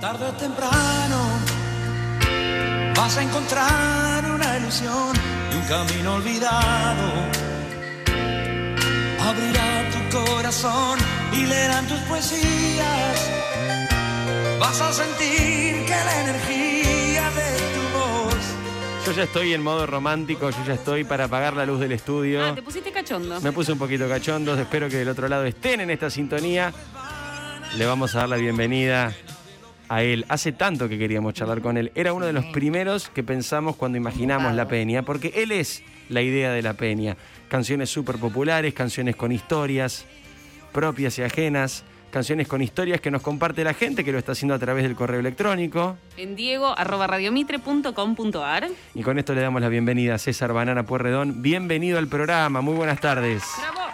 Tarde o temprano vas a encontrar una ilusión y un camino olvidado. Abrirá tu corazón y leerán tus poesías. Vas a sentir que la energía de tu voz. Yo ya estoy en modo romántico, yo ya estoy para apagar la luz del estudio. Ah, te pusiste cachondo. Me puse un poquito cachondo, espero que del otro lado estén en esta sintonía. Le vamos a dar la bienvenida a él. Hace tanto que queríamos charlar con él. Era uno de los primeros que pensamos cuando imaginamos la peña, porque él es la idea de la peña. Canciones súper populares, canciones con historias propias y ajenas, canciones con historias que nos comparte la gente, que lo está haciendo a través del correo electrónico. En diego arroba radiomitre.com.ar. Y con esto le damos la bienvenida a César Banana Puerredón. Bienvenido al programa, muy buenas tardes.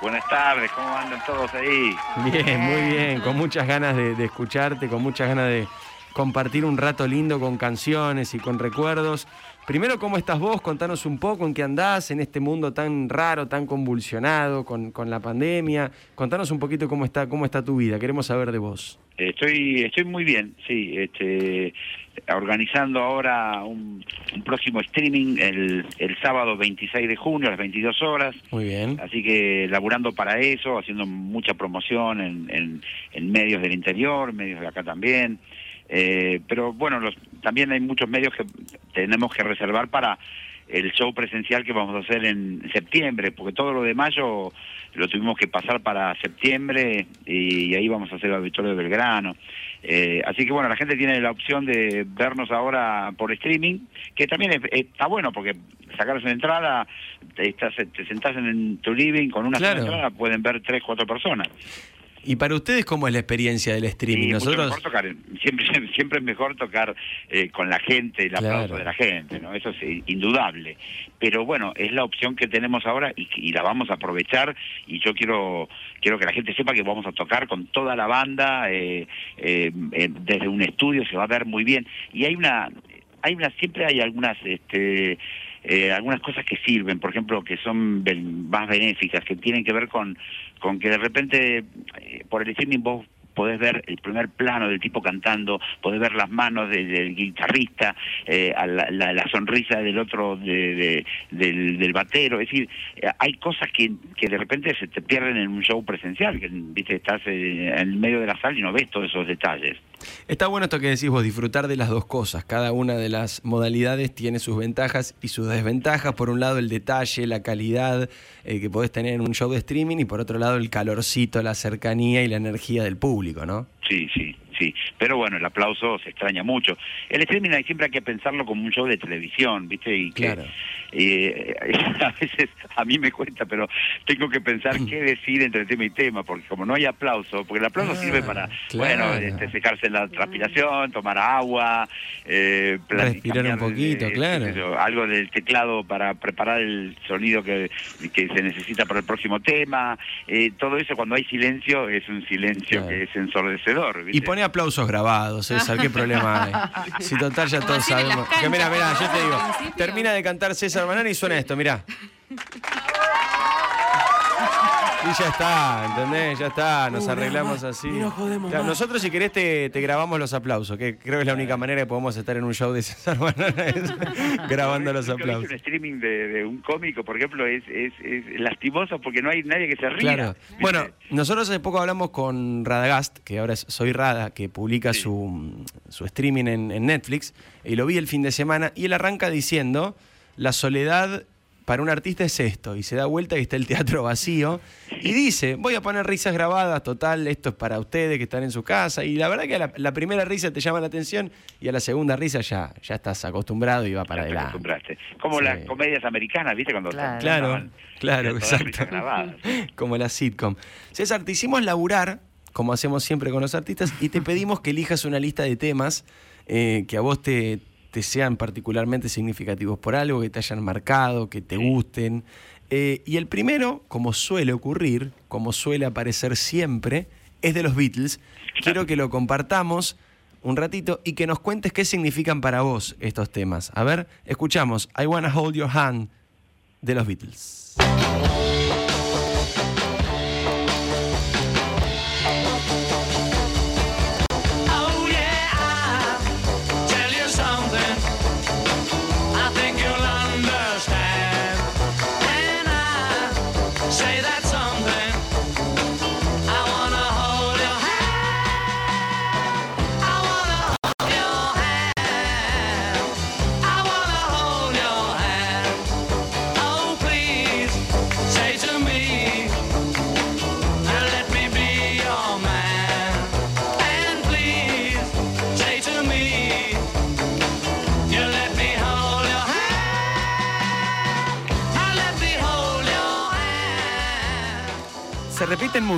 Buenas tardes, ¿cómo andan todos ahí? Bien, muy bien, con muchas ganas de, de escucharte, con muchas ganas de compartir un rato lindo con canciones y con recuerdos. Primero, ¿cómo estás vos? Contanos un poco en qué andás en este mundo tan raro, tan convulsionado con, con la pandemia. Contanos un poquito cómo está, cómo está tu vida. Queremos saber de vos. Estoy, estoy muy bien, sí. Este, organizando ahora un, un próximo streaming el, el sábado 26 de junio a las 22 horas. Muy bien. Así que laburando para eso, haciendo mucha promoción en, en, en medios del interior, medios de acá también. Eh, pero bueno, los, también hay muchos medios que tenemos que reservar para el show presencial que vamos a hacer en septiembre, porque todo lo de mayo lo tuvimos que pasar para septiembre y ahí vamos a hacer el auditorio de Belgrano. Eh, así que bueno, la gente tiene la opción de vernos ahora por streaming, que también es- está bueno porque sacarse una entrada, te, estás, te sentás en tu living con una Claro. sola entrada, pueden ver tres, cuatro personas. ¿Y para ustedes cómo es la experiencia del streaming? Sí, Nosotros, mejor tocar, siempre, siempre es mejor tocar eh, con la gente, el Claro. aplauso de la gente, ¿no? Eso es eh, indudable. Pero bueno, es la opción que tenemos ahora y, y la vamos a aprovechar y yo quiero quiero que la gente sepa que vamos a tocar con toda la banda eh, eh, desde un estudio, se va a ver muy bien. Y hay una, hay una siempre hay algunas... este eh, algunas cosas que sirven, por ejemplo, que son ben- más benéficas, que tienen que ver con, con que de repente eh, por el streaming vos podés ver el primer plano del tipo cantando, podés ver las manos de- del guitarrista, eh, la, sonrisa del otro, de- de- del, del batero, es decir, eh, hay cosas que, que de repente se te pierden en un show presencial, que viste estás eh, en el medio de la sala y no ves todos esos detalles. está bueno esto que decís vos, disfrutar de las dos cosas. Cada una de las modalidades tiene sus ventajas y sus desventajas. Por un lado, el detalle, la calidad que podés tener en un show de streaming y por otro lado, el calorcito, la cercanía y la energía del público, ¿no? Sí, sí, sí. Pero bueno, el aplauso se extraña mucho. El streaming hay, siempre hay que pensarlo como un show de televisión, ¿viste? Y que Claro. eh, a veces a mí me cuesta, pero tengo que pensar qué decir entre tema y tema, porque como no hay aplauso, porque el aplauso Ah, sirve para, claro. bueno, este, secarse la transpiración, tomar agua, eh, Respirar un poquito, eh, claro. algo del teclado para preparar el sonido que, que se necesita para el próximo tema. Eh, todo eso cuando hay silencio es un silencio Claro. que es ensordecedor. Y pone aplausos grabados, César, ¿qué problema hay? Si total ya todos sabemos. Que mira, mira, yo te digo, termina de cantar César Banana y suena esto, mirá. Y ya está, ¿entendés? Ya está, nos arreglamos así. Nosotros si querés te, te grabamos los aplausos, que creo que es la única manera que podemos estar en un show de César Banana, es grabando los aplausos. Un streaming de, de un cómico, por ejemplo, es, es, es lastimoso porque no hay nadie que se ría. Claro. Bueno, nosotros hace poco hablamos con Radagast, que ahora es Soy Rada, que publica su, su streaming en, en Netflix, y lo vi el fin de semana, y él arranca diciendo, la soledad para un artista es esto, y se da vuelta y está el teatro vacío, y dice, voy a poner risas grabadas, total, esto es para ustedes que están en su casa, y la verdad que a la, la primera risa te llama la atención, y a la segunda risa ya, ya estás acostumbrado y va para Ya te adelante. acostumbraste. Como Sí. las comedias americanas, ¿viste? Cuando Claro. Claro, estaban- claro, exacto. grabadas. Como la sitcom. César, te hicimos laburar, como hacemos siempre con los artistas, y te pedimos que elijas una lista de temas eh, que a vos te, te sean particularmente significativos por algo, que te hayan marcado, que te gusten. Eh, y el primero, como suele ocurrir, como suele aparecer siempre, es de los Beatles. Quiero que lo compartamos un ratito y que nos cuentes qué significan para vos estos temas. A ver, escuchamos I Wanna Hold Your Hand de los Beatles.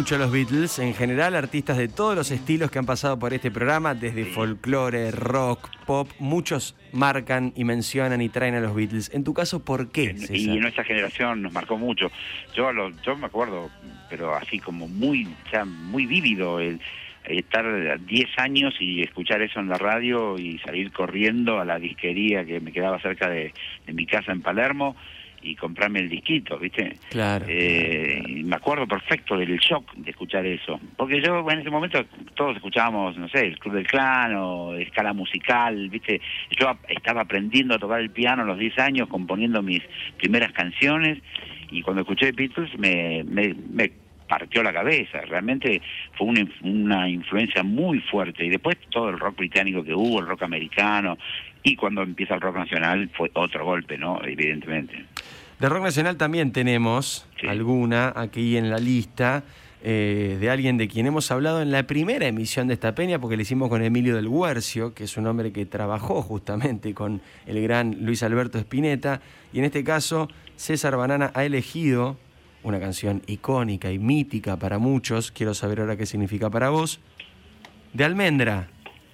Mucho los Beatles, en general artistas de todos los estilos que han pasado por este programa, desde folclore, rock, pop, muchos marcan y mencionan y traen a los Beatles. En tu caso, ¿por qué? Y en nuestra generación nos marcó mucho. Yo lo, yo me acuerdo, pero así como muy, ya muy vívido el estar 10 años y escuchar eso en la radio y salir corriendo a la disquería que me quedaba cerca de, de mi casa en Palermo y comprarme el disquito, ¿viste? Claro. Eh, y me acuerdo perfecto del shock de escuchar eso. Porque yo en ese momento todos escuchábamos, no sé, el Club del Clan o escala musical, ¿viste? Yo estaba aprendiendo a tocar el piano a los 10 años, componiendo mis primeras canciones y cuando escuché Beatles me, me, me partió la cabeza. Realmente fue una, una influencia muy fuerte. Y después todo el rock británico que hubo, el rock americano. Y cuando empieza el rock nacional fue otro golpe, ¿no? Evidentemente. De rock nacional también tenemos Sí. alguna aquí en la lista eh, de alguien de quien hemos hablado en la primera emisión de esta peña, porque le hicimos con Emilio del Guercio, que es un hombre que trabajó justamente con el gran Luis Alberto Spinetta. Y en este caso, César Banana ha elegido una canción icónica y mítica para muchos. Quiero saber ahora qué significa para vos. De Almendra,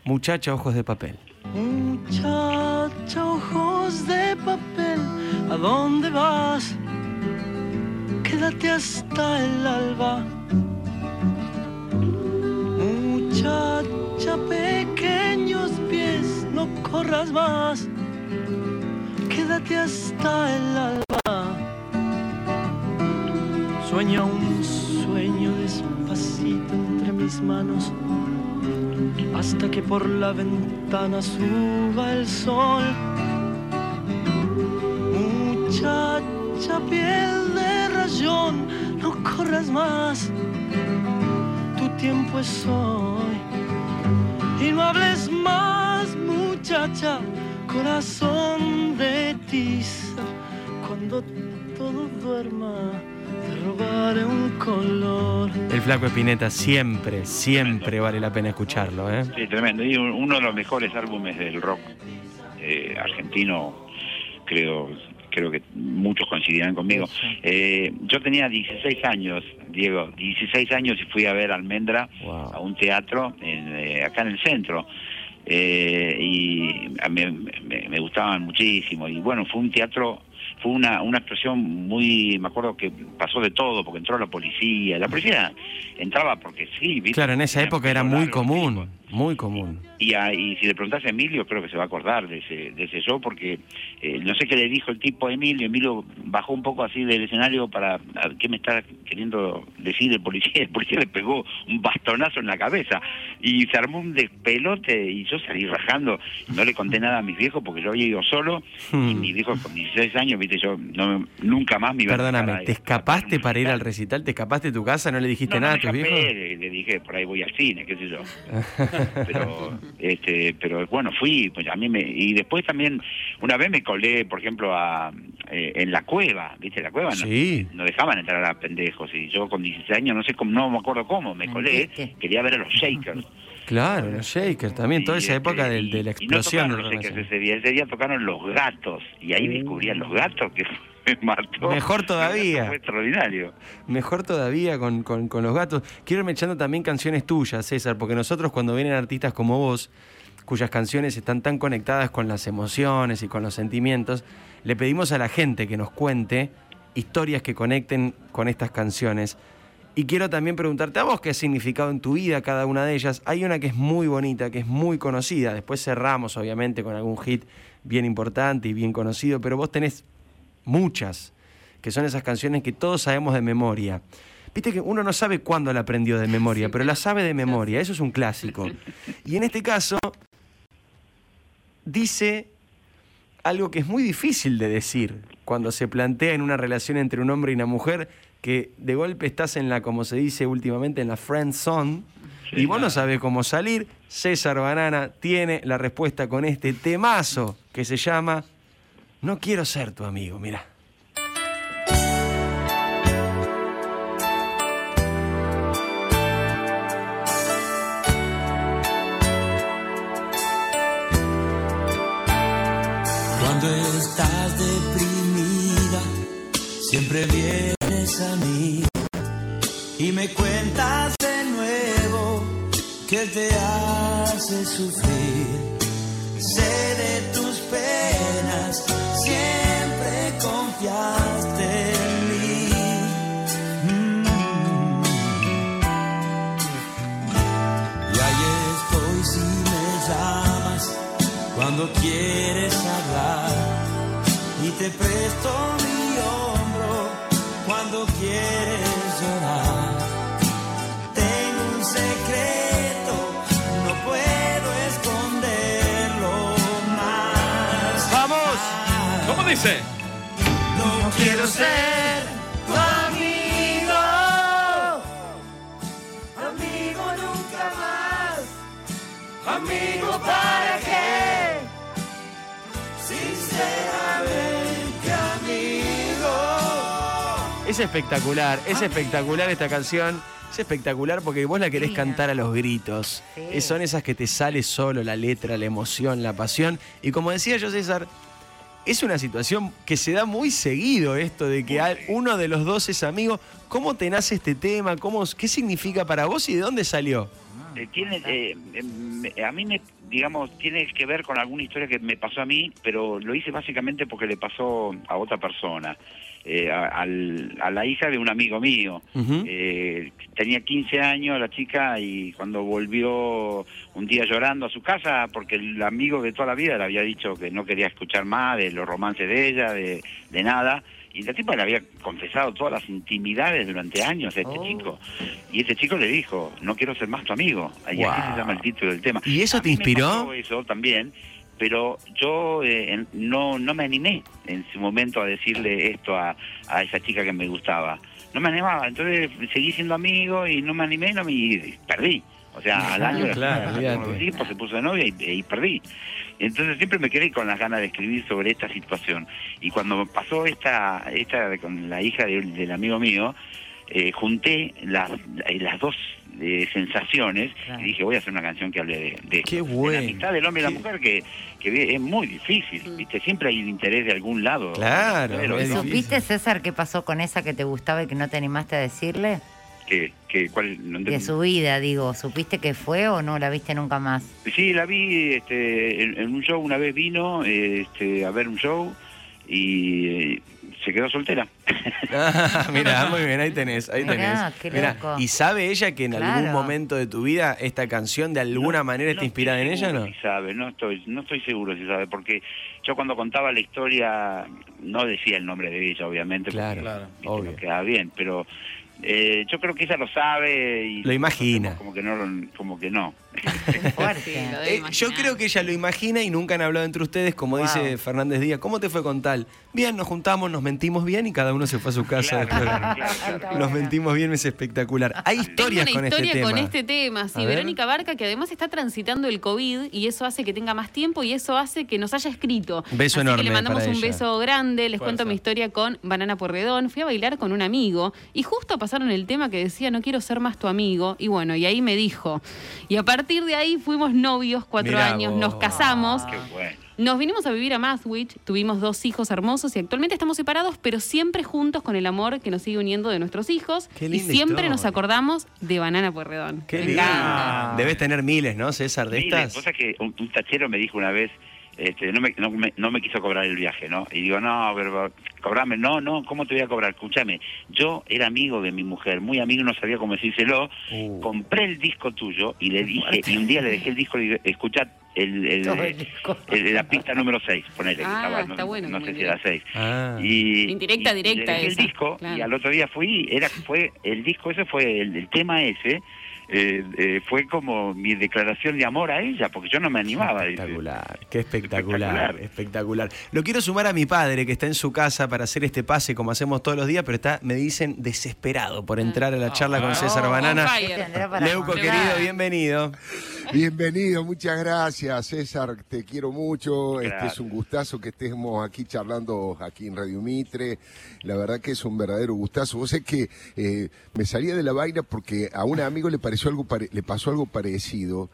Muchacha Ojos de Papel. Muchacha, ojos de papel, ¿a dónde vas? Quédate hasta el alba. Muchacha, pequeños pies, no corras más. Quédate hasta el alba. Sueña un sueño despacito entre mis manos hasta que por la ventana suba el sol. Muchacha, piel de rayón, no corras más, tu tiempo es hoy. Y no hables más, muchacha, corazón de tiza, cuando todo duerma. Te robaré un color. El flaco Spinetta siempre, siempre vale la pena escucharlo, ¿eh? Sí, tremendo. Y un- uno de los mejores álbumes del rock eh, argentino, creo creo que muchos coincidirán conmigo. Eh, yo tenía 16 años, Diego, 16 años y fui a ver Almendra Wow. a un teatro en, eh, acá en el centro. Eh, y a mí me, me gustaban muchísimo. Y bueno, fue un teatro, fue una, una actuación muy, me acuerdo que pasó de todo, porque entró la policía. La policía entraba porque sí, ¿viste? Claro, en esa época era muy común. Muy común. Y, a- y si le preguntás a Emilio, creo que se va a acordar de ese, de ese show, porque eh, no sé qué le dijo el tipo a Emilio. Emilio bajó un poco así del escenario para. a ¿Qué me está queriendo decir el policía? El policía le pegó un bastonazo en la cabeza y se armó un despelote. Y yo salí rajando. No le conté nada a mis viejos porque yo había ido solo. Y Hmm. mis viejos con 16 años, viste, yo no, nunca más me iba Perdóname, a- ¿te escapaste para ir al recital. ¿Te escapaste de tu casa? ¿No le dijiste No, no nada a tus escapé, viejos? Le, le dije, por ahí voy al cine, qué sé yo. pero, este, pero bueno, fui, pues a mí me, y después también, una vez me colé, por ejemplo, a, eh, en la cueva, ¿viste? La cueva no, Sí. no dejaban entrar a pendejos, y yo con 16 años, no sé cómo, no me acuerdo cómo, me colé, quería ver a los Shakers. Claro, los Shakers también, toda Y, esa este, época del- de, y- la y no explosión tocaron los Shakers nacional. ese día, ese día tocaron los gatos, y ahí descubrían los gatos que me mató. Mejor todavía. Fue extraordinario. Mejor todavía con, con- con los gatos. Quiero irme echando también canciones tuyas, César, porque nosotros cuando vienen artistas como vos, cuyas canciones están tan conectadas con las emociones y con los sentimientos, le pedimos a la gente que nos cuente historias que conecten con estas canciones. Y quiero también preguntarte a vos qué ha significado en tu vida cada una de ellas. Hay una que es muy bonita, que es muy conocida. Después cerramos, obviamente, con algún hit bien importante y bien conocido, pero vos tenés muchas, que son esas canciones que todos sabemos de memoria. Viste que uno no sabe cuándo la aprendió de memoria, pero la sabe de memoria, eso es un clásico. Y en este caso, dice algo que es muy difícil de decir cuando se plantea en una relación entre un hombre y una mujer, que de golpe estás en la, como se dice últimamente, en la friend zone, y vos no sabés cómo salir. César Banana tiene la respuesta con este temazo que se llama No quiero ser tu amigo, mira. Cuando estás deprimida, siempre vienes a mí y me cuentas de nuevo que te hace sufrir. Sé de tus penas, confiaste en mí. Mm. Y ahí estoy si me llamas cuando quieres hablar y te presto mi hombro cuando quieres llorar. Tengo un secreto, no puedo esconderlo más. ¡Vamos! ¿Cómo dice? Quiero ser tu amigo. Amigo nunca más. Amigo para qué. Sinceramente amigo. Es espectacular, es espectacular esta canción. Es espectacular porque vos la querés cantar a los gritos. Sí. Eh, Son esas que te sale solo la letra, la emoción, la pasión. Y como decía yo, César, es una situación que se da muy seguido esto de que uno de los dos es amigo. ¿Cómo te nace este tema? ¿Cómo, ¿Qué significa para vos y de dónde salió? Eh, tiene, eh, em, a mí me, digamos, tiene que ver con alguna historia que me pasó a mí, pero lo hice básicamente porque le pasó a otra persona, eh, a, al- a la hija de un amigo mío. Eh, tenía 15 años la chica y cuando volvió un día llorando a su casa, porque el amigo de toda la vida le había dicho que no quería escuchar más de los romances de ella, de, de nada, y la tipa le había confesado todas las intimidades durante años a este Oh. chico. Y este chico le dijo, no quiero ser más tu amigo. Y así Wow. se llama el título del tema. ¿Y eso A te inspiró? eso también, pero yo eh, no, no me animé en su momento a decirle esto a, a esa chica que me gustaba. No me animaba, entonces seguí siendo amigo y no me animé no me, y perdí. O sea, al año Claro, se puso de novia y, y perdí. Entonces siempre me quedé con las ganas de escribir sobre esta situación. Y cuando pasó esta, esta con la hija del, del amigo mío, eh, junté las, las dos eh, sensaciones Claro. y dije voy a hacer una canción que hable de, de, Qué de la amistad del hombre y la mujer que, que es muy difícil, ¿viste? Siempre hay un interés de algún lado. Claro, Pero es ¿Y no, difícil. supiste, César, qué pasó con esa que te gustaba y que no te animaste a decirle? que, que, ¿cuál? No De su vida, digo. ¿Supiste que fue o no la viste nunca más? Sí, la vi este, en, en un show, una vez vino este, a ver un show y eh, se quedó soltera. Ah, Mirá, muy bien, ahí tenés, ahí tenés. Mirá, qué Mirá, loco. ¿Y sabe ella que en algún Claro. momento de tu vida esta canción de alguna No- manera está inspirada en ella, no? Si sabe, no estoy, no estoy seguro si sabe, porque yo cuando contaba la historia no decía el nombre de ella, obviamente, porque, Claro, Claro, viste, obvio. no queda bien, pero eh, yo creo que ella lo sabe y Lo imagina. como que no, como que no. Sí, Eh, yo creo que ella lo imagina y nunca han hablado entre ustedes, como Wow. dice Fernández Díaz. ¿Cómo te fue con tal? Bien, nos juntamos, nos mentimos bien y cada uno se fue a su casa. Claro, después. claro, claro. Nos mentimos bien, es espectacular. Hay Tengo historias una con historia este con tema. este tema. Sí. Verónica Barca, que además está transitando el COVID y eso hace que tenga más tiempo y eso hace que nos haya escrito. Beso Así enorme que le mandamos para un ella. beso grande. Les cuento mi historia con Banana Porredón. Fui a bailar con un amigo y justo pasaron el tema que decía no quiero ser más tu amigo. Y bueno, y ahí me dijo. Y a partir de ahí fuimos novios cuatro Mirá años, vos. nos casamos. Qué bueno. Nos vinimos a vivir a Maswich, tuvimos dos hijos hermosos y actualmente estamos separados, pero siempre juntos con el amor que nos sigue uniendo de nuestros hijos. Qué y siempre historia. nos acordamos de Banana Puerredón. Qué Me lindo. Debes tener miles, ¿no, César, de Miles, estas? sabés que un, un tachero me dijo una vez, este, no, me, no, me, no me quiso cobrar el viaje, ¿no? Y digo, no, pero cobrame, no, no, ¿cómo te voy a cobrar? Escúchame, yo era amigo de mi mujer, muy amigo, no sabía cómo decírselo, Uh. compré el disco tuyo y le dije, y un día le dejé el disco y le dije, escuchá el, el- Todo el la pista número 6, ponele, que Ah, estaba, está no, bueno, no sé si era 6. Ah. Y, Indirecta, y- y directa le dejé esa, el disco claro. y al otro día fui, era fue el disco ese fue el tema ese eh, eh, fue como mi declaración de amor a ella porque yo no me animaba. dice. Espectacular, qué espectacular, espectacular, Espectacular. Lo quiero sumar a mi padre que está en su casa para hacer este pase como hacemos todos los días, pero está, me dicen, desesperado por entrar a la charla con César Oh, Banana. on fire. ¿Qué tendrá para Leuco querido, bienvenido. Bienvenido, muchas gracias César, te quiero mucho, este es un gustazo que estemos aquí charlando aquí en Radio Mitre, la verdad que es un verdadero gustazo, vos sabés que eh, me salía de la vaina porque a un amigo le pareció algo pare- le pasó algo parecido,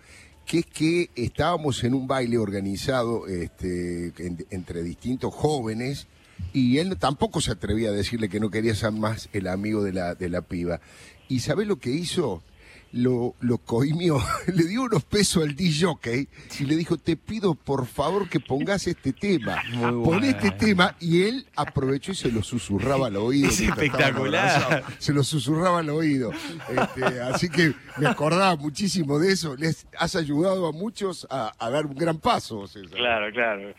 que es que estábamos en un baile organizado este, en- entre distintos jóvenes y él tampoco se atrevía a decirle que no quería ser más el amigo de la, de la piba. ¿Y sabe lo que hizo? Lo, lo coimió, le dio unos pesos al DJ y le dijo, te pido por favor que pongas este tema. Pon este tema y él aprovechó y se lo susurraba al oído. Es espectacular. Se lo susurraba al oído. Este, así que me acordaba muchísimo de eso. Les has ayudado a muchos a, a dar un gran paso. César. Claro, claro.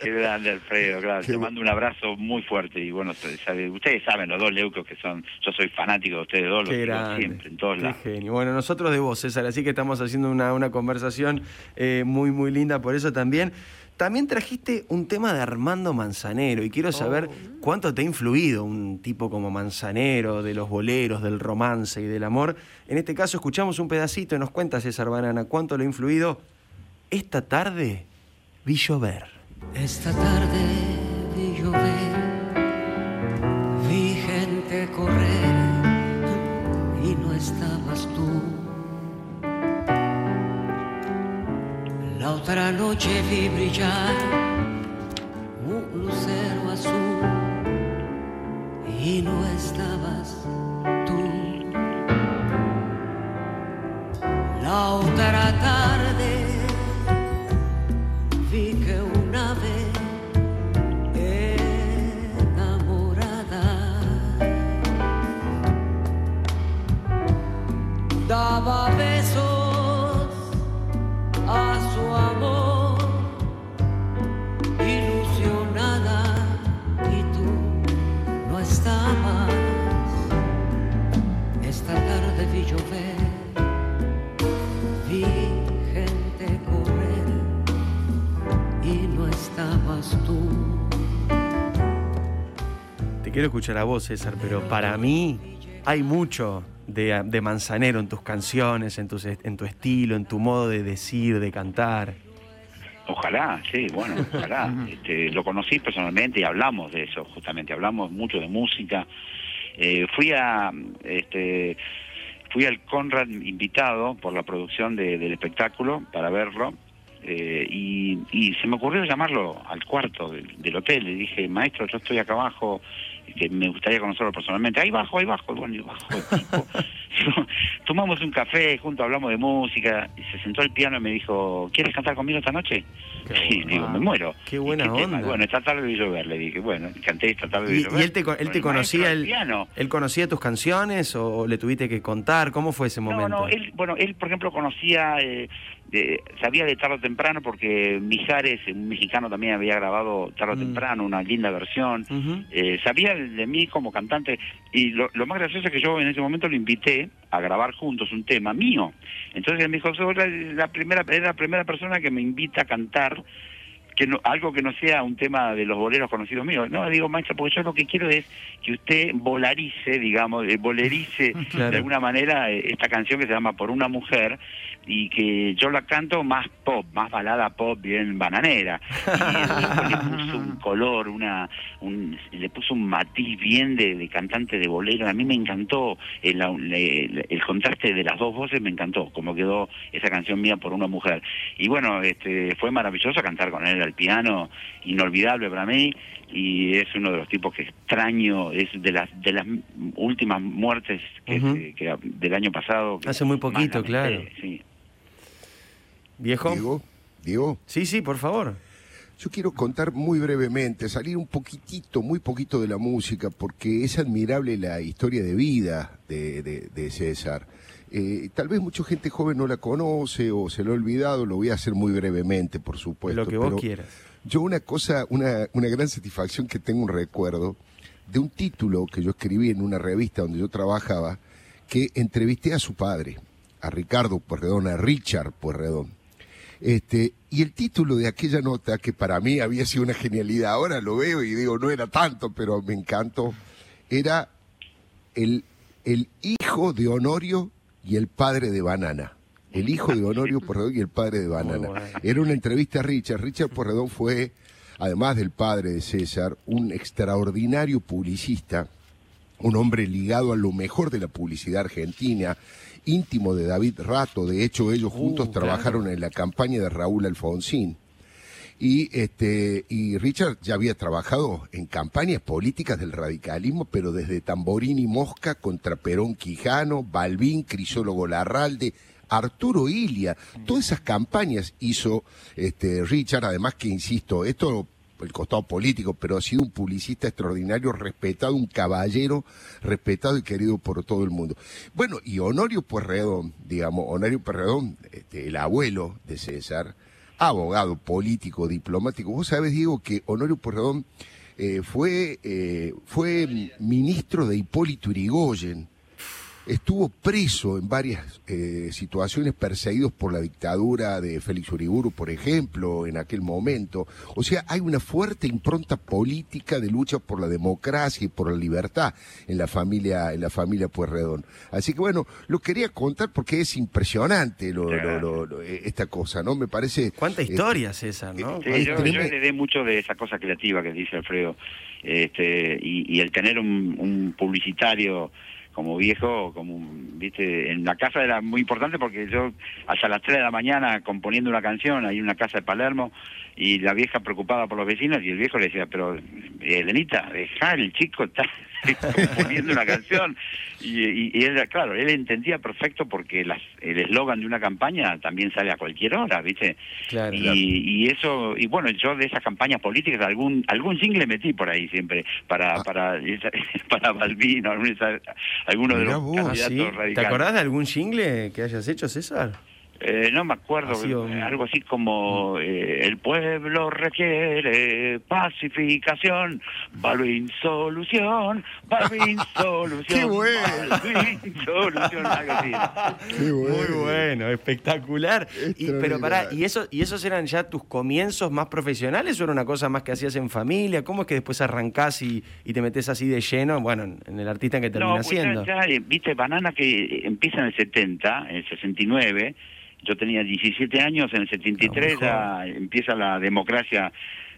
Qué grande, Alfredo, claro. Qué Te mando un abrazo muy fuerte y bueno, ustedes saben, ustedes saben los dos leucos que son, yo soy fanático de ustedes dos, los Qué sigo grande. siempre, en todos Qué lados. genio. Bueno, nosotros de vos, César, así que estamos haciendo una, una conversación eh, muy, muy linda por eso también. También trajiste un tema de Armando Manzanero y quiero saber cuánto te ha influido un tipo como Manzanero, de los boleros, del romance y del amor. En este caso escuchamos un pedacito y nos cuenta César Banana cuánto le ha influido. Esta tarde vi llover. Esta tarde vi llover, vi gente correr y no estabas tú. La otra noche vi brillar un lucero azul y no estabas tú. La otra tarde quiero escuchar a vos, César, pero para mí hay mucho de, de Manzanero en tus canciones, en, tus, en tu estilo, en tu modo de decir, de cantar. Ojalá, sí, bueno, ojalá. Este, lo conocí personalmente y hablamos de eso, justamente, hablamos mucho de música. Eh, fui a, este, fui al Conrad invitado por la producción de- del espectáculo para verlo eh, y, se me ocurrió llamarlo al cuarto del, del hotel. Le dije, maestro, yo estoy acá abajo, que me gustaría conocerlo personalmente. Ahí bajo, ahí bajo. Bueno, y bajo el tipo. Tomamos un café, juntos hablamos de música, y se sentó al piano y me dijo, ¿quieres cantar conmigo esta noche? Qué Y digo, me muero. Qué buena ¿Y tema? onda. Bueno, esta tarde vi llover, le dije, bueno, canté esta tarde vi ¿Y, llover. y él te, él te el conocía, él, piano. él conocía tus canciones o le tuviste que contar? ¿Cómo fue ese momento? No, no, él, bueno, él, por ejemplo, conocía, eh, de- sabía de tarde o temprano porque Mijares, un mexicano, también había grabado tarde o Mm. temprano una linda versión. Eh, sabía de mí como cantante y lo, lo más gracioso es que yo en ese momento lo invité a grabar juntos un tema mío. Entonces él me dijo, "Sos la, la primera, es la primera persona que me invita a cantar que no, algo que no sea un tema de los boleros conocidos míos. No, digo, maestro, porque yo lo que quiero es que usted volarice, digamos, eh, bolerice Claro. de alguna manera eh, esta canción que se llama Por una mujer y que yo la canto más pop, más balada pop bien bananera. Y le puso un color, una, un, le puso un matiz bien de, de cantante de bolero. A mí me encantó el, el, el contraste de las dos voces, me encantó cómo quedó esa canción mía por una mujer. Y bueno, este, fue maravilloso cantar con él al piano, inolvidable para mí y es uno de los tipos que extraño, es de las de las últimas muertes que, del año pasado. Hace muy poquito, claro. Sí. ¿Viejo? Diego, Diego, Sí, sí, por favor. yo quiero contar muy brevemente, salir un poquitito, muy poquito de la música, porque es admirable la historia de vida de, de- de César. Eh, tal vez mucha gente joven no la conoce o se lo ha olvidado, lo voy a hacer muy brevemente, por supuesto. Lo que vos pero quieras. Yo una cosa, una, una gran satisfacción que tengo un recuerdo de un título que yo escribí en una revista donde yo trabajaba, que entrevisté a su padre, a Ricardo Puerredón, a Richard Puerredón. Este, y el título de aquella nota, que para mí había sido una genialidad, ahora lo veo y digo, no era tanto, pero me encantó, era el, el hijo de Honorio y el padre de Banana. El hijo de Honorio Porredón y el padre de Banana. Era una entrevista a Richard. Richard Porredón fue, además del padre de César, un extraordinario publicista, un hombre ligado a lo mejor de la publicidad argentina, íntimo de David Rato. De hecho, ellos juntos Uh, claro. trabajaron en la campaña de Raúl Alfonsín. Y, este, y Richard ya había trabajado en campañas políticas del radicalismo, pero desde Tamborín y Mosca contra Perón Quijano, Balbín, Crisólogo Larralde, Arturo Ilia. Todas esas campañas hizo este, Richard, además que, insisto, esto el costado político, pero ha sido un publicista extraordinario, respetado, un caballero respetado y querido por todo el mundo. Bueno, y Honorio Puerredón, digamos, Honorio Puerredón, este, el abuelo de César, abogado, político, diplomático. Vos sabés, Diego, que Honorio Puerredón eh, fue, eh, fue ministro de Hipólito Yrigoyen, estuvo preso en varias eh, situaciones perseguidos por la dictadura de Félix Uriburu, por ejemplo, en aquel momento. O sea, hay una fuerte impronta política de lucha por la democracia y por la libertad en la familia, en la familia Pueyrredón. Así que bueno, lo quería contar porque es impresionante eh, esta cosa, ¿no? Me parece. Cuánta este, historia, César, ¿no? Sí, yo, yo heredé mucho de esa cosa creativa que dice Alfredo. Este, y, el tener un publicitario como viejo, como viste, en la casa era muy importante porque yo hasta las 3 de la mañana componiendo una canción, ahí en una casa de Palermo, y la vieja preocupada por los vecinos, y el viejo le decía, pero Elenita, deja el chico está componiendo una canción. Y, y, él, claro, él entendía perfecto porque las, el eslogan de una campaña también sale a cualquier hora, ¿viste? Claro, y, y eso, y bueno, yo de esas campañas políticas, algún algún jingle metí por ahí siempre, para, Ah. para, para Balbino, alguno de los vos, candidatos ¿Sí? ¿Te radicales. acordás de algún jingle que hayas hecho, César? Eh, no me acuerdo, un- eh, algo así como eh, el pueblo requiere pacificación, Balvin solución, Balvin solución, ¡Qué bueno! Balvin solución, algo así. Qué Muy bueno, espectacular. Y, pero pará, ¿y, eso, ¿y esos eran ya tus comienzos más profesionales o era una cosa más que hacías en familia? ¿Cómo es que después arrancás y, y te metes así de lleno, bueno, en, en el artista que No, terminas pues ya- siendo? ya, eh, viste, Banana que empieza en el 70, en el 69, yo tenía 17 años, en el 73 ya empieza la democracia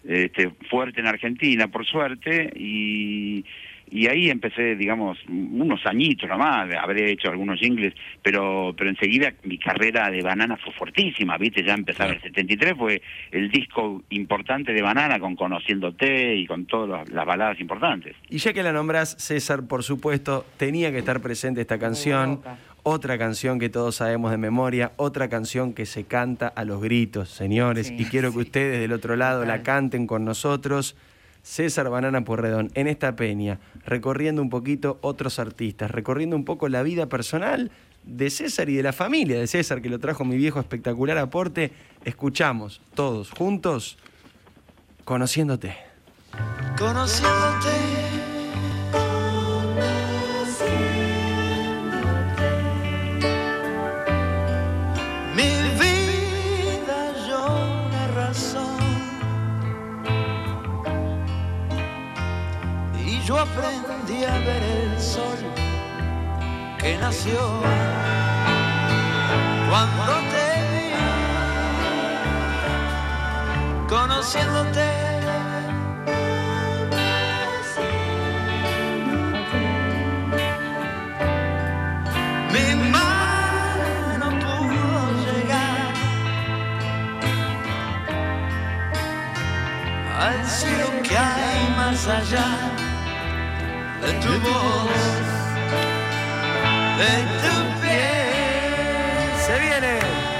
este, fuerte en Argentina, por suerte, y, y ahí empecé, digamos, unos añitos nomás, habré hecho algunos jingles, pero, pero enseguida mi carrera de Banana fue fuertísima, viste, ya empezar el 73 fue el disco importante de Banana con Conociéndote y con todas las baladas importantes. Y ya que la nombrás, César, por supuesto, tenía que estar presente esta canción. Otra canción que todos sabemos de memoria, otra canción que se canta a los gritos, señores, Sí, y quiero que sí. ustedes del otro lado la canten con nosotros. César Banana Porredón, en esta peña, recorriendo un poquito otros artistas, recorriendo un poco la vida personal de César y de la familia de César, que lo trajo mi viejo espectacular aporte. Escuchamos todos juntos, conociéndote. Conociéndote. Aprendí a ver el sol que nació cuando te vi conociéndote. Mi mano pudo llegar al cielo que hay más allá de tu voz, de tu piel. ¡Se viene!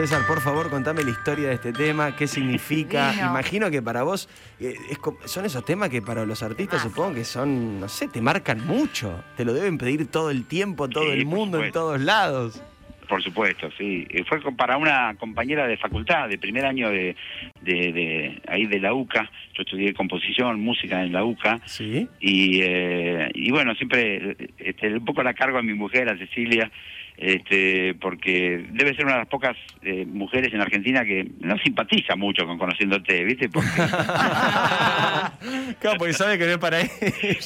César, por favor, contame la historia de este tema, qué significa. Divino. Imagino que para vos eh, es son esos temas que para los artistas Ah. supongo que son, no sé, te marcan mucho. Te lo deben pedir todo el tiempo, todo Sí, el mundo, en todos lados. Por supuesto, sí. Eh, Fue para una compañera de facultad, de primer año de, de, de- ahí de la UCA. Yo estudié composición, música en la UCA. Sí. Y, eh, y bueno, siempre eh, este, un poco la cargo a mi mujer, a Cecilia, este, porque debe ser una de las pocas eh, mujeres en Argentina que no simpatiza mucho con conociéndote, ¿viste? Porque, Claro, porque sabe que no es para él.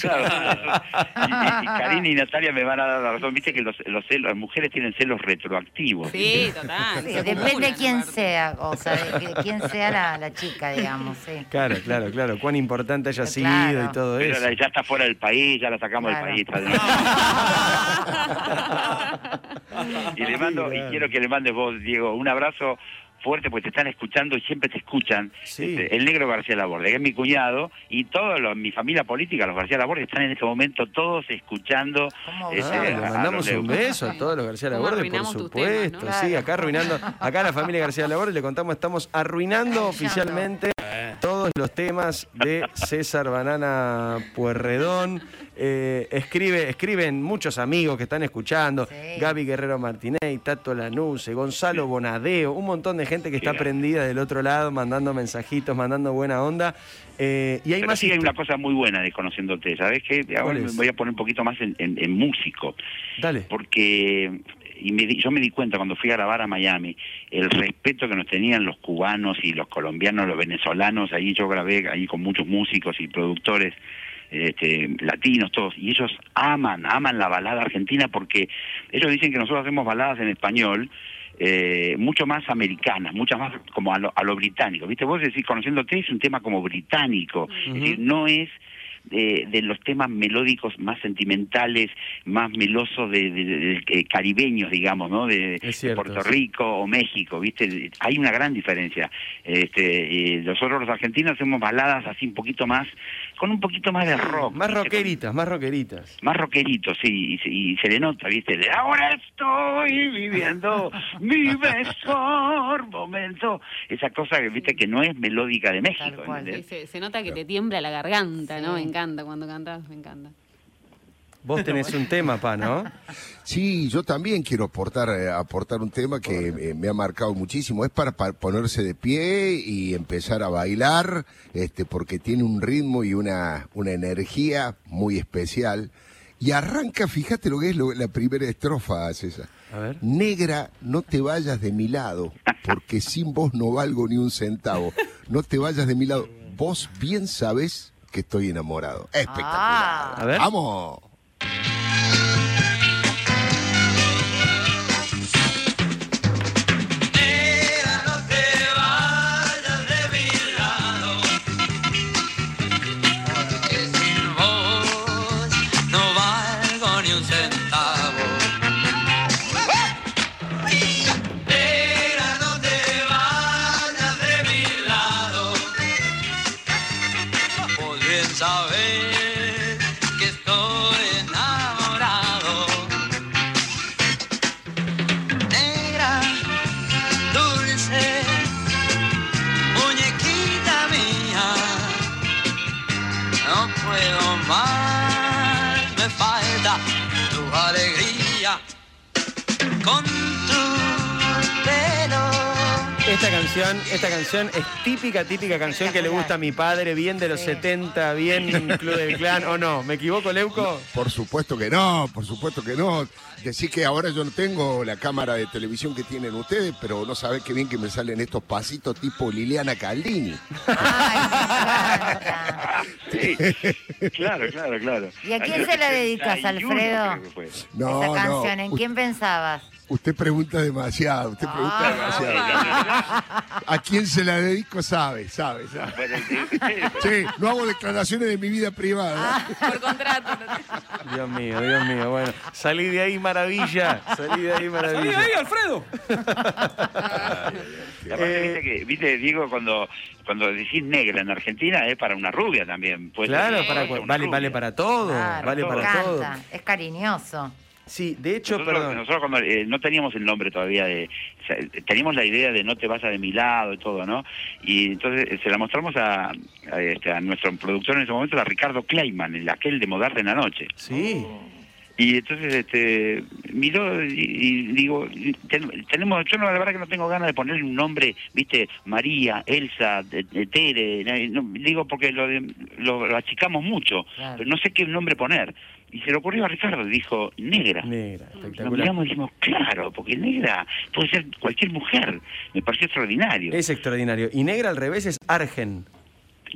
Claro, y, y- y Karina y Natalia me van a dar la razón. Viste que los, los celos- las mujeres tienen celos retroactivos. Sí, total. Sí, depende de quién sea, o sea, de quién sea la, la chica, digamos, sí. Claro, claro, claro. Cuán importante haya sido Claro. y todo Pero eso. la- ya está fuera del país, ya la sacamos Claro. del país. está de y le mando, y quiero que le mandes vos, Diego, un abrazo fuerte porque te están escuchando y siempre te escuchan. Sí. Este, el negro García Laborde, que es mi cuñado, y toda mi familia política, los García Laborde, están en este momento todos escuchando. ¿Cómo este, Ah, va? le mandamos un beso a todos los García ¿Cómo Laborde, por supuesto. temas, Sí, acá arruinando, acá la familia García Laborde le contamos, estamos arruinando oficialmente todos los temas de César Banana Puerredón. Eh, escribe, escriben muchos amigos que están escuchando, Sí. Gaby Guerrero Martinez, Tato Lanuse, Gonzalo Bonadeo, un montón de gente que está Sí. prendida del otro lado, mandando mensajitos, mandando buena onda. Eh, y hay Pero más sí hay una cosa muy buena de conociéndote, ¿sabes qué? Ahora me voy a poner un poquito más en, en- en músico, Dale. porque y me di- yo me di cuenta cuando fui a grabar a Miami, el respeto que nos tenían los cubanos y los colombianos, los venezolanos, ahí yo grabé ahí con muchos músicos y productores este, latinos, todos, y ellos aman, aman la balada argentina porque ellos dicen que nosotros hacemos baladas en español, eh, mucho más americanas, muchas más como a lo, a lo británico. ¿Viste? Vos decís, conociéndote, es un tema como británico, es decir, no es de, de los temas melódicos más sentimentales, más melosos de, de- eh, caribeños, digamos, ¿no? De, cierto, Puerto sí. Rico o México, ¿viste? Hay una gran diferencia. Este, eh, nosotros los argentinos hacemos baladas así un poquito más, con un poquito más de rock. Más rockeritas, más rockeritas. más rockerito, sí, y se, y se le nota, ¿viste? De ahora estoy viviendo mi mejor momento. Esa cosa, que ¿viste? Que no es melódica de México. Se, se nota que te tiembla la garganta, ¿no? Me encanta cuando cantas, me encanta. Vos tenés un tema, pa, ¿no? Sí, yo también quiero aportar, eh, aportar un tema que me ha marcado muchísimo. Es para, pa- ponerse de pie y empezar a bailar, este, porque tiene un ritmo y una, una energía muy especial. Y arranca, fíjate lo que es lo- la primera estrofa, César. A ver. Negra, no te vayas de mi lado, porque sin vos no valgo ni un centavo. No te vayas de mi lado. Vos bien sabés que estoy enamorado. Espectacular. Ah. A ver. Vamos. Canción, esta canción es típica, típica canción que le gusta a mi padre, bien de los Sí. 70, bien Club del Clan, ¿o no? ¿Me equivoco, Leuco? Por supuesto que no, por supuesto que no. Decir que ahora yo no tengo la cámara de televisión que tienen ustedes, pero no sabés qué bien que me salen estos pasitos tipo Liliana Caldini. Ay. Sí, claro, claro, claro. ¿Y a quién se la dedicas, 71 Alfredo? No, Esa canción, no. ¿en quién pensabas? Usted pregunta demasiado, usted pregunta Ah, demasiado. A quién se la dedico sabe, sabe, sabe. Bueno, sí, sí, sí. Sí, no hago declaraciones de mi vida privada. Por contrato. Dios mío, Dios mío, bueno. Salí de ahí, maravilla. Salí de ahí, maravilla. Alfredo! Aparte, viste, que, viste, Diego, cuando, cuando decís negra en Argentina es para una rubia también. puede ser Claro, para, rubia. vale, vale para todo, Claro, vale para todo. encanta. Es cariñoso. Sí, de hecho, Nosotros, perdón. nosotros cuando eh, no teníamos el nombre todavía de, o sea, teníamos la idea de no te vayas de mi lado y todo, ¿no? Y entonces eh, se la mostramos a, a, este, a nuestro productor en ese momento, a Ricardo Kleiman, el aquel de Modarte en la noche. Sí. Y entonces este miró y, y digo, ten- tenemos, yo no, la verdad que no tengo ganas de ponerle un nombre, viste, María, Elsa, de- de Tere, no, digo porque lo, de- lo, lo achicamos mucho, Claro. pero no sé qué nombre poner. Y se le ocurrió a Ricardo, dijo, negra. Negra, Nos espectacular. miramos y dijimos, claro, porque negra puede ser cualquier mujer. Me pareció extraordinario. Es extraordinario. Y negra al revés es Argen.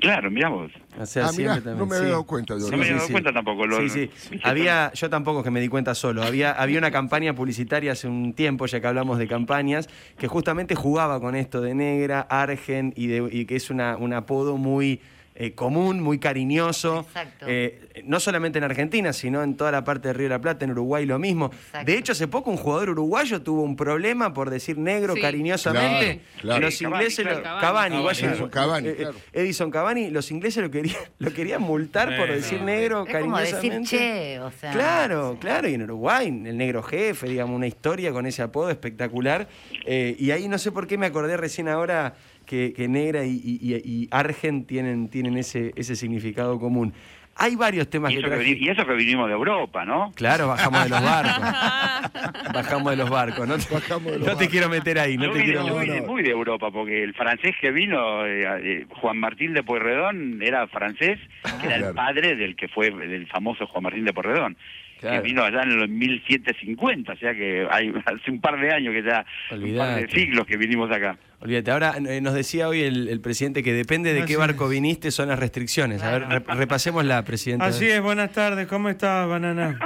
Claro, miramos. O sea, Ah, mirá, no me había dado cuenta, yo. No me había dado cuenta tampoco, lo- sí, sí. Había, yo tampoco que me di cuenta solo. Había, había una campaña publicitaria hace un tiempo, ya que hablamos de campañas, que justamente jugaba con esto de negra, argen, y, de- y que es una, un apodo muy eh, común, muy cariñoso. Exacto. Eh, no solamente en Argentina, sino en toda la parte de Río de la Plata, en Uruguay lo mismo. Exacto. De hecho, hace poco un jugador uruguayo tuvo un problema por decir negro Sí. cariñosamente. Claro, claro. Los ingleses, Cavani, lo- claro. Cavani, Cavani. Washington- Edison Cavani, eh, claro. Edison Cavani, los ingleses lo querían, lo querían multar por decir negro Es como decir cariñosamente. che, o sea. Claro, sí. claro, y en Uruguay, el negro jefe, digamos, una historia con ese apodo espectacular. Eh, y ahí no sé por qué me acordé recién ahora que, que negra y, y- argen tienen, tienen ese, ese significado común. Hay varios temas Y que eso que, traje. veni- y eso que vinimos de Europa, ¿no? Claro, bajamos de los barcos. bajamos de los barcos. No te, Bajamos de los no te quiero meter ahí, no yo te vine, quiero yo vine muy de Europa, porque el francés que vino, eh, eh, Juan Martín de Pueyrredón, era francés, que era claro. el padre del que fue del famoso Juan Martín de Pueyrredón, Claro. que vino allá en los 1750, o sea que hay hace un par de años que ya, un par de siglos que vinimos acá. Olvídate, ahora eh, nos decía hoy el, el presidente que depende de qué barco viniste son las restricciones. A ver, rep- repasémosla, presidente. Así es, buenas tardes. ¿Cómo estás, Banana?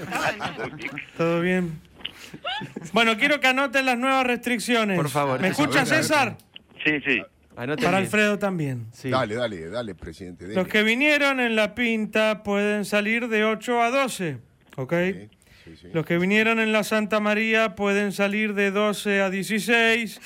¿Todo bien? Bueno, quiero que anoten las nuevas restricciones. Por favor. ¿Me escucha. César? Sí, sí. Anoten Para bien. Alfredo también. Sí. Dale, dale, dale, presidente. dele. Los que vinieron en la pinta pueden salir de 8 a 12, ¿ok? Sí, sí, sí. Los que vinieron en la Santa María pueden salir de 12 a 16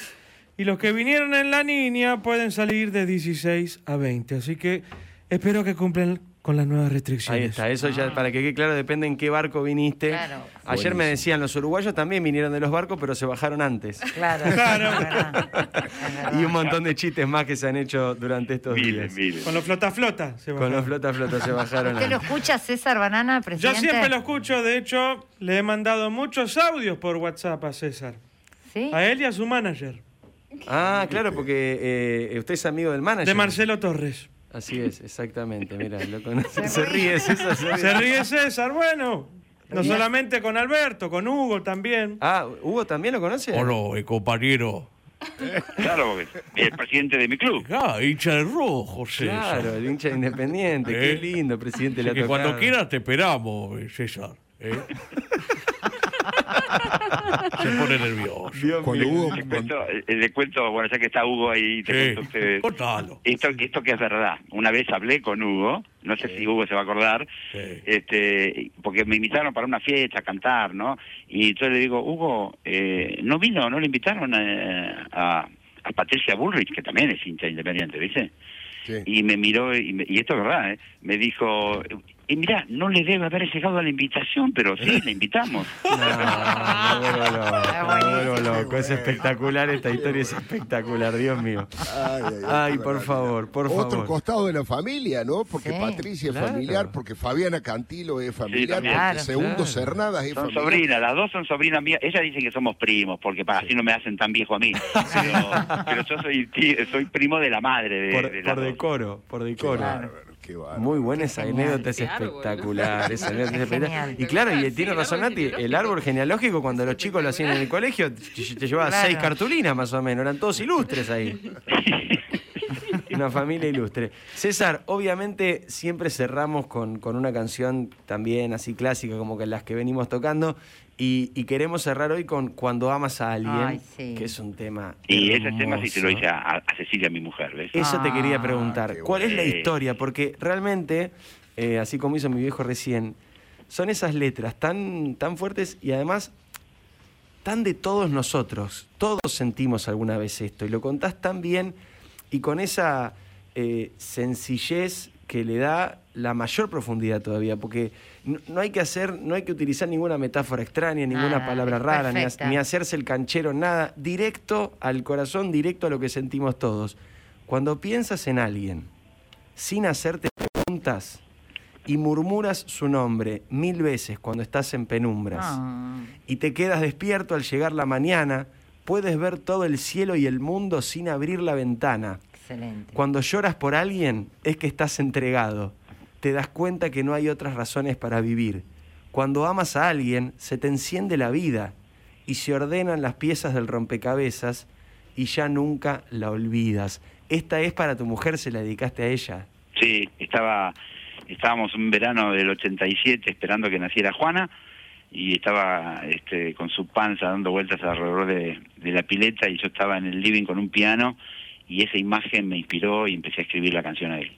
y los que vinieron en la Niña pueden salir de 16 a 20. Así que espero que cumplan con las nuevas restricciones. Ahí está, eso ya para que quede claro depende en qué barco viniste. Claro. Ayer me decían, los uruguayos también vinieron de los barcos, pero se bajaron antes. Claro. Claro. Y un montón de chistes más que se han hecho durante estos Miles, días. miles. Con los flota flota. se Con bajaron. los flota flota se bajaron ¿Usted lo escucha, César Banana, Yo presidente? siempre lo escucho, de hecho, le he mandado muchos audios por WhatsApp a César. ¿Sí? A él y a su manager, Ah, claro, porque eh, usted es amigo del manager. de Marcelo Torres. Así es, exactamente, mira, lo conoce. Se ríe, César, se ríe. Se ríe César, bueno. No solamente con Alberto, con Hugo también. Ah, ¿Hugo también lo conoce? Hola, eh, compañero. Claro, porque es el presidente de mi club. Ah, hincha de rojo, César. Claro, el hincha de independiente, ¿Eh? qué lindo, presidente. Así le ha que cuando quieras te esperamos, eh, César. ¿eh? Se pone nervioso. Dios Cuando mío. hubo. Le cuento, eh, le cuento, bueno, ya que está Hugo ahí, te Sí. cuento a ustedes. Contalo. Esto, esto que es verdad. Una vez hablé con Hugo, no sé si Hugo se va a acordar, Sí. este, porque me invitaron para una fiesta a cantar, ¿no? Y yo le digo, Hugo, eh, ¿no vino, no le invitaron eh, a, a Patricia Bullrich, que también es hincha independiente, ¿viste? Sí. Y me miró, y, me- y esto es verdad, ¿eh? me dijo, y mira, no le debe haber llegado a la invitación, pero sí, le invitamos. No, me vuelvo loco, me vuelvo buenísimo. loco. Es espectacular, esta historia es espectacular, Dios mío. Ay, ay, ay, Ay, qué por favor, por Otro favor. costado de la familia, ¿no? Porque Sí, Patricia claro. es familiar, porque Fabiana Cantilo es familiar, porque. Segundo Claro. Cernadas es Son familiar. sobrinas, las dos son sobrinas mías. Ellas dicen que somos primos, porque para así no me hacen tan viejo a mí. Pero, pero yo soy tí- soy primo de la madre de, Por, de por decoro, por decoro. Qué. Muy buena esa anécdota, es espectacular. esa anécdota es espectacular. Genial. Y claro, y tiene el razón Nati, el árbol genealógico cuando los chicos lo hacían en el colegio, te llevaba Claro. seis cartulinas más o menos, eran todos ilustres ahí. Una familia ilustre. César, obviamente siempre cerramos con, con una canción también así clásica como que las que venimos tocando y, y queremos cerrar hoy con Cuando amas a alguien, Ay, sí. que es un tema Y ese tema sí se lo hice a, a Cecilia, mi mujer, ¿ves? Eso te quería Ah, preguntar. qué ¿Cuál es la historia? Porque realmente, eh, así como hizo mi viejo recién, son esas letras tan, tan fuertes y además tan de todos nosotros. Todos sentimos alguna vez esto y lo contás tan bien y con esa eh, sencillez que le da la mayor profundidad todavía, porque no, no hay que hacer, no hay que utilizar ninguna metáfora extraña, ninguna Nada, palabra rara, ni hacerse el canchero, nada, directo al corazón, directo a lo que sentimos todos. Cuando piensas en alguien, sin hacerte preguntas, y murmuras su nombre mil veces cuando estás en penumbras Ah, y te quedas despierto al llegar la mañana, puedes ver todo el cielo y el mundo sin abrir la ventana. excelente. Cuando lloras por alguien es que estás entregado. Te das cuenta que no hay otras razones para vivir. Cuando amas a alguien, se te enciende la vida y se ordenan las piezas del rompecabezas y ya nunca la olvidas. Esta es para tu mujer, se la dedicaste a ella. Sí, estaba, estábamos un verano del 87 esperando que naciera Juana y estaba este, con su panza dando vueltas alrededor de, de la pileta y yo estaba en el living con un piano y esa imagen me inspiró y empecé a escribir la canción a él.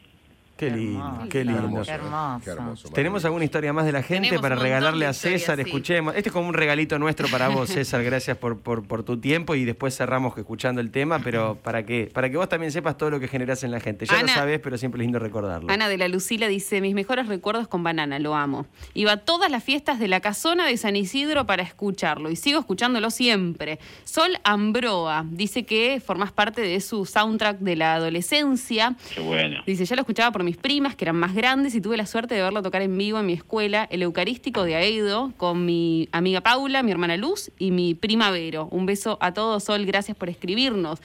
Qué lindo, hermoso. qué lindo. Qué hermoso. Qué hermoso. ¿Tenemos alguna historia más de la gente Tenemos para regalarle a César? sí. Escuchemos. Este es como un regalito nuestro para vos, César. Gracias por, por, por tu tiempo y después cerramos escuchando el tema, pero para que, para que vos también sepas todo lo que generás en la gente. Ya lo sabés, pero siempre es lindo recordarlo. Ana de la Lucila dice, mis mejores recuerdos con Banana, lo amo. Iba a todas las fiestas de la casona de San Isidro para escucharlo y sigo escuchándolo siempre. Sol Ambroa dice que formás parte de su soundtrack de la adolescencia. Qué bueno. Dice, ya lo escuchaba por mis primas, que eran más grandes, y tuve la suerte de verlo tocar en vivo en mi escuela, el Eucarístico de Aedo, con mi amiga Paula, mi hermana Luz y mi prima Vero. Un beso a todos, Sol, gracias por escribirnos.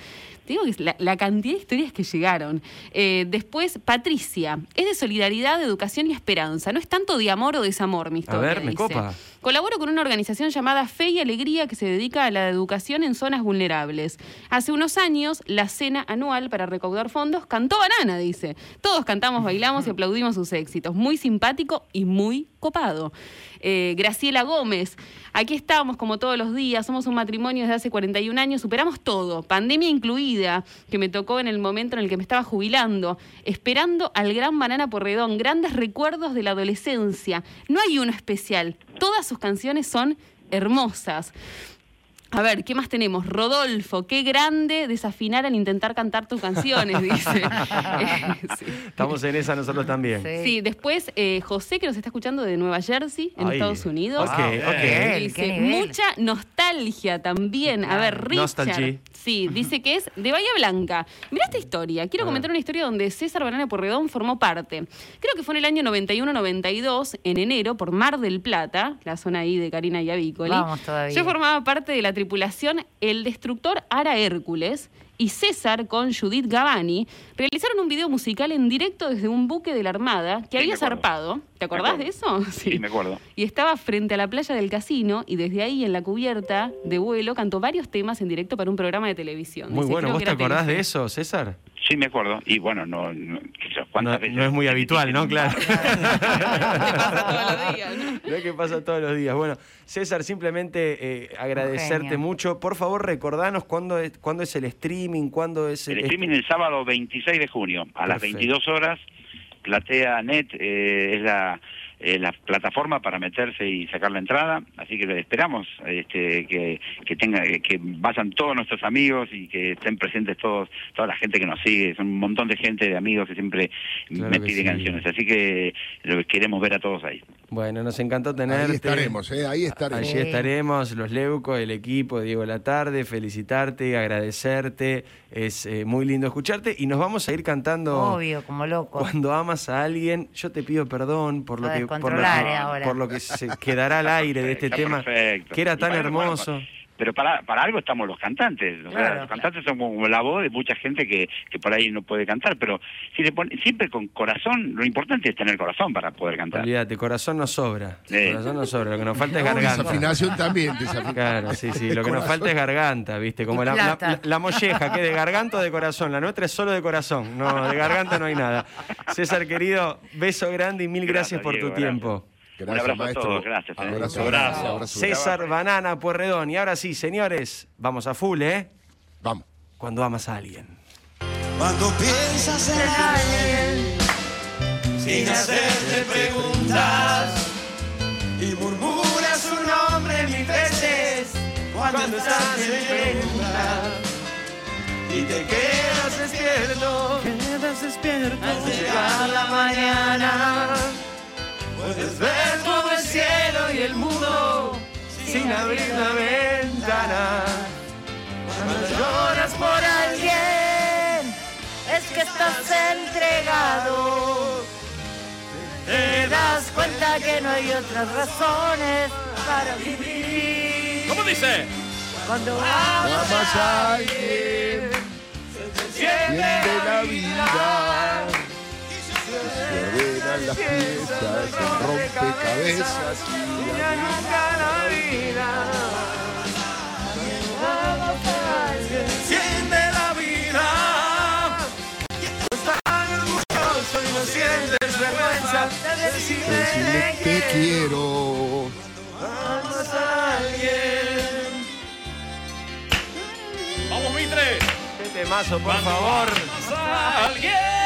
Te digo que la, la cantidad de historias que llegaron. Eh, después, Patricia, es de solidaridad, educación y esperanza. No es tanto de amor o desamor, mi historia. ver, me dice. copa. Colaboro con una organización llamada Fe y Alegría que se dedica a la educación en zonas vulnerables. Hace unos años, la cena anual para recaudar fondos cantó Banana, dice. Todos cantamos, bailamos y aplaudimos sus éxitos. Muy simpático y muy copado. Eh, Graciela Gómez, aquí estamos como todos los días, somos un matrimonio desde hace 41 años, superamos todo, pandemia incluida, que me tocó en el momento en el que me estaba jubilando, esperando al gran Banana Porredón, grandes recuerdos de la adolescencia. No hay uno especial, todas sus canciones son hermosas. A ver, ¿qué más tenemos? Rodolfo, qué grande desafinar al intentar cantar tus canciones, dice. Eh, sí. Estamos en esa nosotros también. Sí. Sí, después eh, José, que nos está escuchando de Nueva Jersey, en Ay. Estados Unidos. Ok, ok. Dice, mucha nostalgia también. A ver, Richard. Nostalgia. Sí, dice que es de Bahía Blanca. Mirá esta historia. Quiero comentar una historia donde César Banana Porredón formó parte. Creo que fue en el año 91-92, en enero, por Mar del Plata, la zona ahí de Karina y Avícoli. Vamos todavía. Yo formaba parte de la tripulación El Destructor Ara Hércules y César con Judith Gavani realizaron un video musical en directo desde un buque de la Armada que Sí, había zarpado. ¿Te acordás de eso? Sí, me acuerdo. Y estaba frente a la playa del casino y desde ahí en la cubierta de vuelo cantó varios temas en directo para un programa de televisión. Muy Dice, bueno. ¿Vos te acordás de eso, César? Sí, me acuerdo. Y bueno, no, no, qué sé yo, ¿cuántas No, veces? no es muy habitual, ¿no? Claro. Te pasa todos los días, ¿no? No es que pasa todos los días. Bueno, César, simplemente eh, agradecerte mucho. Por favor, recordanos cuándo es, cuándo es el streaming, cuándo es El streaming el sábado 26 de junio a las Perfecto. 22 horas. Platea Net eh, es la, eh, la plataforma para meterse y sacar la entrada, así que esperamos este, que, que tenga que vayan todos nuestros amigos y que estén presentes todos toda la gente que nos sigue, son un montón de gente de amigos que siempre Claro me que pide sí. canciones, así que lo queremos ver a todos ahí. Bueno, nos encantó tenerte. Ahí estaremos, ¿eh? Ahí estaremos. Allí estaremos, los Leucos, el equipo, Diego La Tarde, felicitarte, agradecerte. Es eh, muy lindo escucharte y nos vamos a ir cantando Obvio, como loco. cuando amas a alguien. Yo te pido perdón por lo que por lo que, ahora. por lo que se quedará al aire de este Está tema perfecto. que era tan bueno, hermoso. Pero para, para algo estamos los cantantes. O sea, Claro. los cantantes son como la voz de mucha gente que, que por ahí no puede cantar. Pero si le pone, siempre con corazón, lo importante es tener corazón para poder cantar. Olvídate, corazón nos sobra. Corazón nos sobra. Lo que nos falta es No, garganta. desafinación también. desafinación. Claro, sí, sí. Lo que nos falta es garganta, ¿viste? Como la, la, molleja, que de garganta o de corazón. La nuestra es solo de corazón. No, de garganta no hay nada. César, querido, beso grande y mil gracias, Gracias, por tu tiempo. Gracias, abrazo a maestro. todos, gracias, eh. Abrazo, Abrazo. abrazo, abrazo. César Banana Puerredón. Y ahora sí, señores, vamos a full, ¿eh? Vamos. Cuando amas a alguien. Cuando piensas en alguien sin hacerte preguntas y murmuras su nombre mil veces cuando estás en penumbra y te quedas despierto Quedas despierto. al llegar la mañana puedes ver todo el cielo y el mundo sin abrir la ventana cuando lloras por alguien Es que estás entregado. te da cuenta que no hay otras razones para vivir. ¿Cómo dice? Cuando Amas a alguien, siente la vida. Ordenan las piezas, se rompe cabezas y la la vida. Siente la vida. Estás orgulloso y no sientes vergüenza de decirle Decirle te quiero. amas a alguien. Vamos, Mitre. Qué temazo, por favor. Alguien.